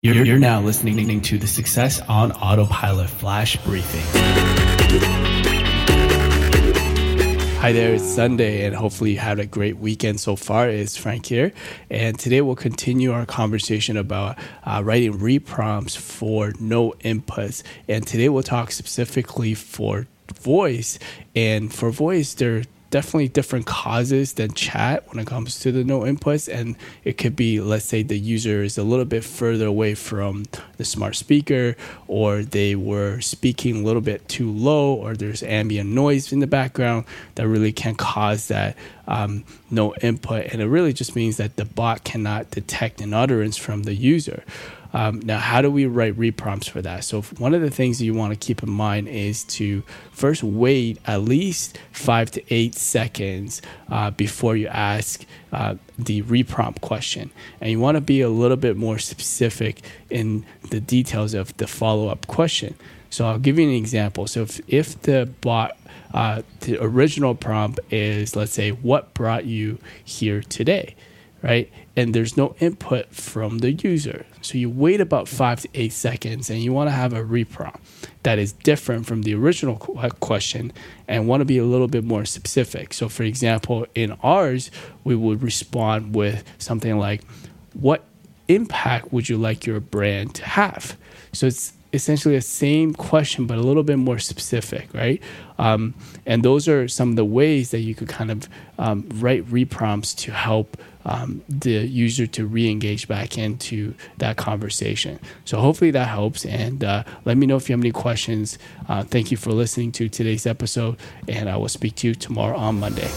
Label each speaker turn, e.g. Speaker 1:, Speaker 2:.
Speaker 1: You're, you're now listening to the Success on Autopilot Flash Briefing. Hi there, it's Sunday, and hopefully you had a great weekend so far. It's Frank here, and today we'll continue our conversation about uh, writing reprompts for no inputs. And today we'll talk specifically for voice, and for voice, there definitely different causes than chat when it comes to the no inputs and it could be let's say the user is a little bit further away from the smart speaker or they were speaking a little bit too low or there's ambient noise in the background that really can cause that um, no input. And it really just means that the bot cannot detect an utterance from the user um, now, how do we write reprompts for that? So, one of the things you want to keep in mind is to first wait at least five to eight seconds uh, before you ask uh, the reprompt question. And you want to be a little bit more specific in the details of the follow up question. So, I'll give you an example. So, if, if the bot uh, the original prompt is, let's say, what brought you here today? Right? And there's no input from the user. So you wait about five to eight seconds and you want to have a reprompt that is different from the original uh, question and want to be a little bit more specific. So, for example, in ours, we would respond with something like, What impact would you like your brand to have? So it's essentially the same question, but a little bit more specific, right? Um, and those are some of the ways that you could kind of um, write reprompts to help um, the user to re-engage back into that conversation. So hopefully that helps. And uh, let me know if you have any questions. Uh, thank you for listening to today's episode, and I will speak to you tomorrow on Monday.